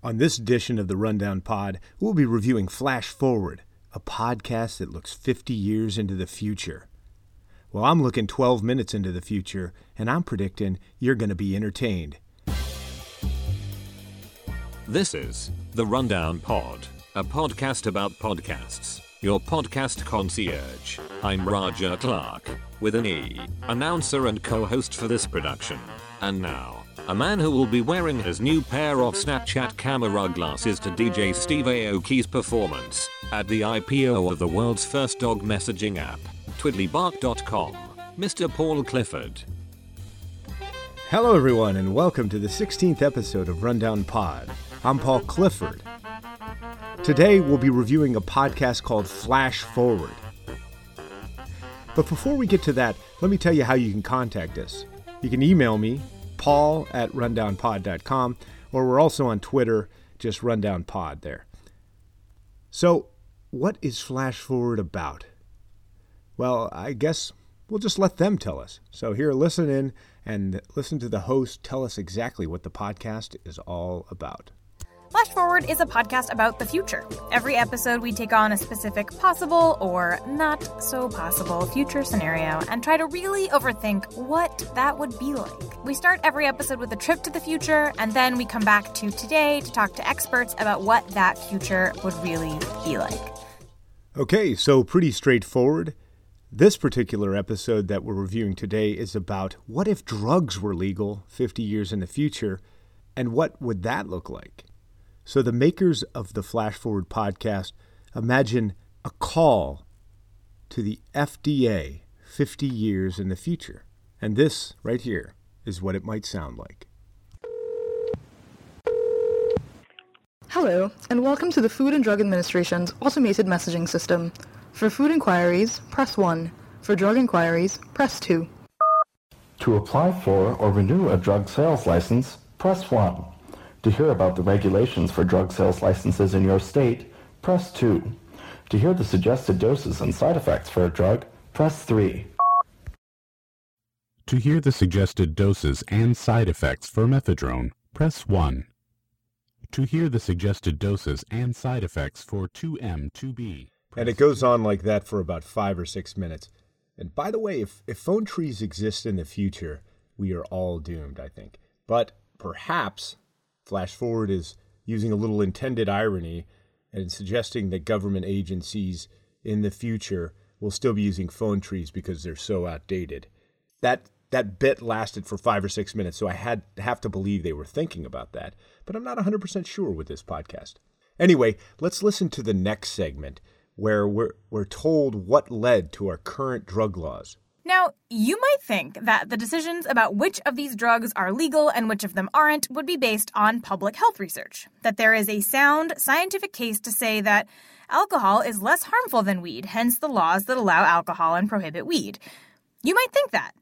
On this edition of the Rundown Pod, we'll be reviewing Flash Forward, a podcast that looks 50 years into the future. Well, I'm looking 12 minutes into the future, and I'm predicting you're going to be entertained. This is The Rundown Pod, a podcast about podcasts. Your podcast concierge. I'm Roger Clark, with an E, announcer and co host for this production. And now, a man who will be wearing his new pair of Snapchat camera glasses to DJ Steve Aoki's performance at the IPO of the world's first dog messaging app, twiddlybark.com, Mr. Paul Clifford. Hello, everyone, and welcome to the 16th episode of Rundown Pod. I'm Paul Clifford. Today, we'll be reviewing a podcast called Flash Forward. But before we get to that, let me tell you how you can contact us. You can email me, paul at rundownpod.com, or we're also on Twitter, just rundownpod there. So, what is Flash Forward about? Well, I guess we'll just let them tell us. So, here, listen in and listen to the host tell us exactly what the podcast is all about. Flash Forward is a podcast about the future. Every episode, we take on a specific possible or not so possible future scenario and try to really overthink what that would be like. We start every episode with a trip to the future, and then we come back to today to talk to experts about what that future would really be like. Okay, so pretty straightforward. This particular episode that we're reviewing today is about what if drugs were legal 50 years in the future, and what would that look like? So, the makers of the Flash Forward podcast imagine a call to the FDA 50 years in the future. And this, right here, is what it might sound like. Hello, and welcome to the Food and Drug Administration's automated messaging system. For food inquiries, press 1. For drug inquiries, press 2. To apply for or renew a drug sales license, press 1. To hear about the regulations for drug sales licenses in your state, press 2. To hear the suggested doses and side effects for a drug, press 3. To hear the suggested doses and side effects for methadone, press 1. To hear the suggested doses and side effects for 2M2B. And it goes on like that for about five or six minutes. And by the way, if, if phone trees exist in the future, we are all doomed, I think. But perhaps Flash Forward is using a little intended irony and suggesting that government agencies in the future will still be using phone trees because they're so outdated. That that bit lasted for five or six minutes, so I had have to believe they were thinking about that. But I'm not 100% sure with this podcast. Anyway, let's listen to the next segment where we're, we're told what led to our current drug laws. Now, you might think that the decisions about which of these drugs are legal and which of them aren't would be based on public health research. That there is a sound scientific case to say that alcohol is less harmful than weed, hence the laws that allow alcohol and prohibit weed. You might think that.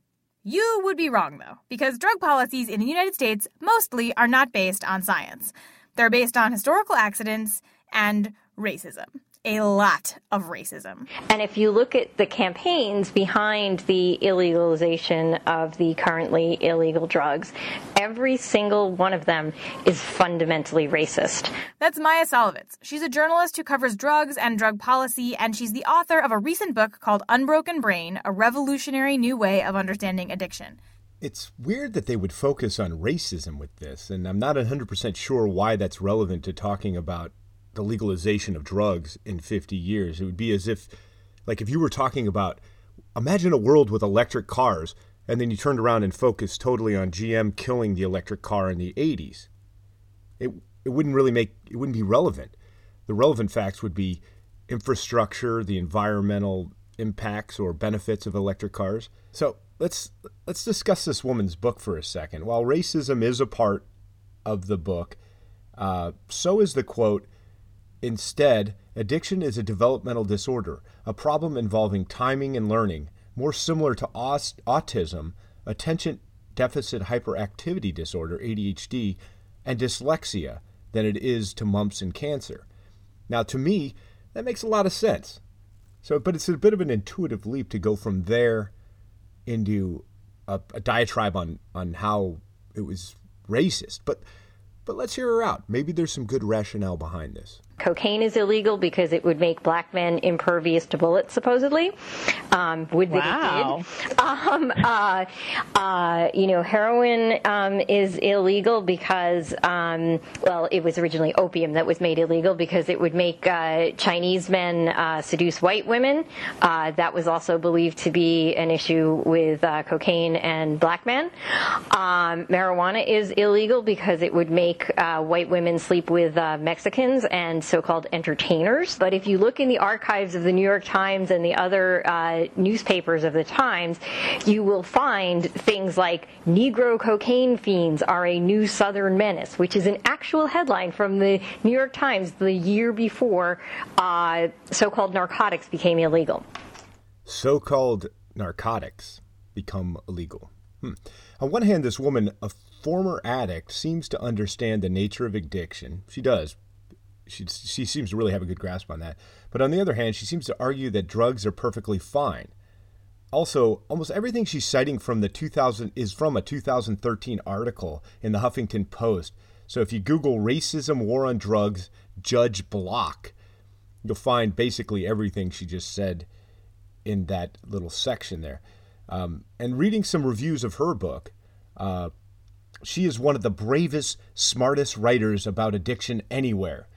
You would be wrong, though, because drug policies in the United States mostly are not based on science. They're based on historical accidents and racism a lot of racism. And if you look at the campaigns behind the illegalization of the currently illegal drugs, every single one of them is fundamentally racist. That's Maia Szalavitz. She's a journalist who covers drugs and drug policy, and she's the author of a recent book called Unbroken Brain A Revolutionary New Way of Understanding Addiction. It's weird that they would focus on racism with this, and I'm not 100% sure why that's relevant to talking about the legalization of drugs in 50 years. It would be as if, like, if you were talking about, imagine a world with electric cars, and then you turned around and focused totally on GM killing the electric car in the 80s. It, it wouldn't really make, it wouldn't be relevant. The relevant facts would be infrastructure, the environmental impacts or benefits of electric cars. So let's let's discuss this woman's book for a second. While racism is a part of the book, uh, so is the quote Instead, addiction is a developmental disorder, a problem involving timing and learning, more similar to autism, attention deficit hyperactivity disorder, ADHD, and dyslexia than it is to mumps and cancer. Now, to me, that makes a lot of sense. So, but it's a bit of an intuitive leap to go from there into a, a diatribe on on how it was racist. But But let's hear her out. Maybe there's some good rationale behind this. Cocaine is illegal because it would make black men impervious to bullets, supposedly. Um, would wow. that it did. Um, uh, uh, you know, heroin um, is illegal because, um, well, it was originally opium that was made illegal because it would make uh, Chinese men uh, seduce white women. Uh, that was also believed to be an issue with uh, cocaine and black men. Um, marijuana is illegal because it would make white women sleep with Mexicans and so-called entertainers. But if you look in the archives of the New York Times and the other uh, newspapers of the times, you will find things like Negro cocaine fiends are a new Southern menace, which is an actual headline from the New York Times the year before uh, so-called narcotics became illegal. So-called narcotics become illegal. Hmm. On one hand, this woman, a former addict, seems to understand the nature of addiction. She does, she, she seems to really have a good grasp on that. But on the other hand, she seems to argue that drugs are perfectly fine. Also, almost everything she's citing from the 2000 is from a 2013 article in the Huffington Post. So if you Google racism, war on drugs, Judge Block, you'll find basically everything she just said in that little section there. Um, and reading some reviews of her book, uh, she is one of the bravest, smartest writers about addiction anywhere.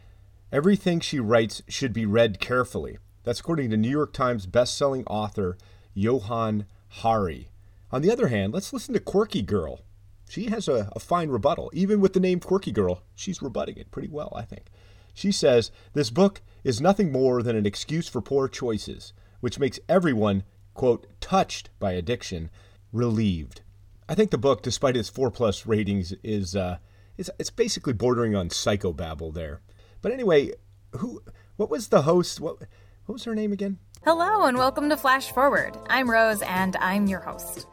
Everything she writes should be read carefully. That's according to New York Times bestselling author Johann Hari. On the other hand, let's listen to Quirky Girl. She has a, a, fine rebuttal. Even with the name Quirky Girl, she's rebutting it pretty well, I think. She says, This book is nothing more than an excuse for poor choices, which makes everyone, quote, touched by addiction, relieved. I think the book, despite its 4 plus ratings, is uh, it's, it's basically bordering on psychobabble there. But anyway, who? What was the host? What? What was her name again? Hello and welcome to Flash Forward. I'm Rose and I'm your host.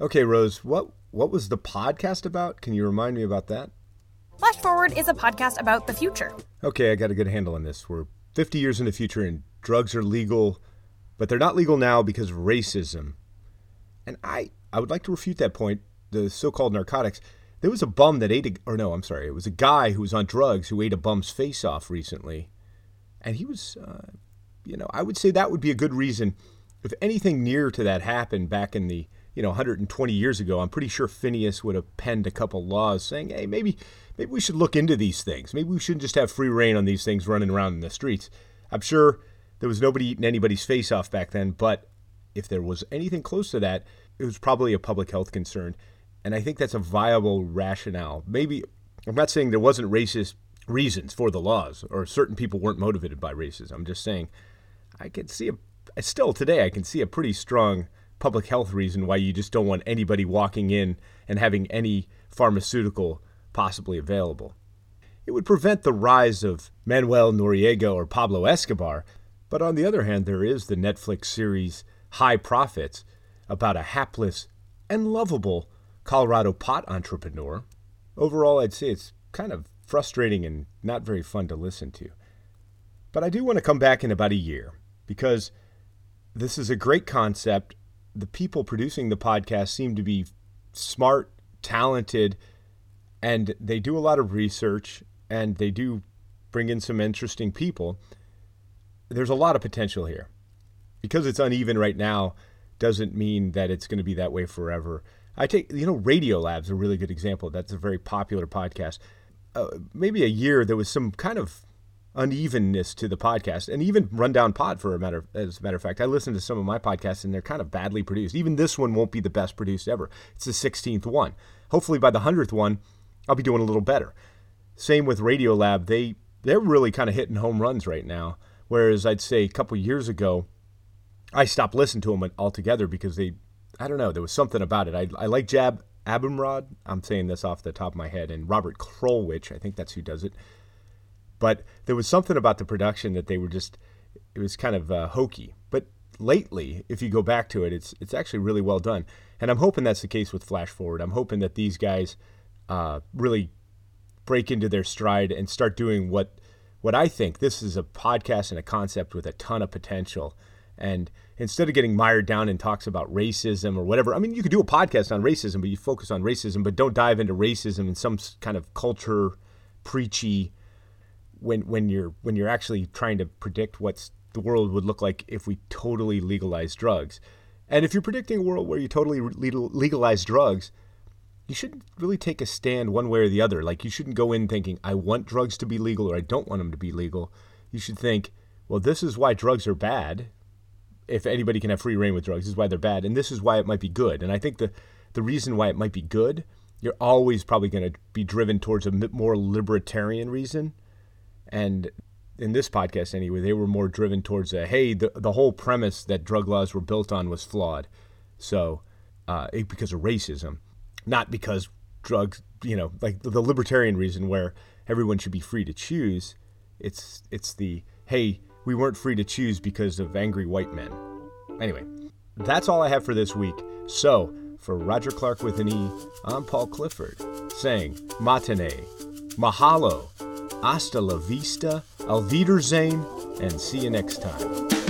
Okay, Rose. What what was the podcast about? Can you remind me about that? Flash Forward is a podcast about the future. Okay, I got a good handle on this. We're 50 years in the future and drugs are legal, but they're not legal now because of racism. And I I would like to refute that point. The so-called narcotics there was a bum that ate a, or no, I'm sorry, it was a guy who was on drugs who ate a bum's face off recently, and he was, uh, you know, I would say that would be a good reason. If anything near to that happened back in the, you know, 120 years ago, I'm pretty sure Phineas would have penned a couple laws saying, hey, maybe, maybe we should look into these things. Maybe we shouldn't just have free reign on these things running around in the streets. I'm sure there was nobody eating anybody's face off back then, but if there was anything close to that, it was probably a public health concern. And I think that's a viable rationale. Maybe, I'm not saying there wasn't racist reasons for the laws or certain people weren't motivated by racism. I'm just saying I can see a, still today, I can see a pretty strong public health reason why you just don't want anybody walking in and having any pharmaceutical possibly available. It would prevent the rise of Manuel Noriega or Pablo Escobar, but on the other hand, there is the Netflix series High Profits about a hapless and lovable Colorado pot entrepreneur. Overall, I'd say it's kind of frustrating and not very fun to listen to. But I do want to come back in about a year because this is a great concept. The people producing the podcast seem to be smart, talented, and they do a lot of research and they do bring in some interesting people. There's a lot of potential here. Because it's uneven right now doesn't mean that it's going to be that way forever. I take, you know, Radio Radiolab's a really good example. That's a very popular podcast. Uh, maybe a year there was some kind of unevenness to the podcast, and even Rundown Pod, for a matter as a matter of fact. I listen to some of my podcasts, and they're kind of badly produced. Even this one won't be the best produced ever. It's the 16th one. Hopefully, by the hundredth one, I'll be doing a little better. Same with Radiolab. They they're really kind of hitting home runs right now. Whereas I'd say a couple years ago, I stopped listening to them altogether because they I don't know. There was something about it. I, I like Jad Abumrad. I'm saying this off the top of my head, and Robert Krulwich. I think that's who does it. But there was something about the production that they were just. It was kind of uh, hokey. But lately, if you go back to it, it's it's actually really well done. And I'm hoping that's the case with Flash Forward. I'm hoping that these guys uh, really break into their stride and start doing what what I think this is a podcast and a concept with a ton of potential. And instead of getting mired down in talks about racism or whatever, I mean, you could do a podcast on racism, but you focus on racism, but don't dive into racism in some kind of culture preachy when when you're when you're actually trying to predict what's the world would look like if we totally legalized drugs. And if you're predicting a world where you totally legalize drugs, you shouldn't really take a stand one way or the other. Like you shouldn't go in thinking I want drugs to be legal or I don't want them to be legal. You should think, well, this is why drugs are bad. If anybody can have free reign with drugs, this is why they're bad, and this is why it might be good. And I think the the reason why it might be good, you're always probably going to be driven towards a more libertarian reason. And in this podcast anyway, they were more driven towards a hey, the the whole premise that drug laws were built on was flawed. So, uh, because of racism, not because drugs, you know, like the, the libertarian reason where everyone should be free to choose. It's it's the hey, we weren't free to choose because of angry white men. Anyway, that's all I have for this week. So, for Roger Clark with an E, I'm Paul Clifford, saying matane, mahalo, hasta la vista, alvider zane, and see you next time.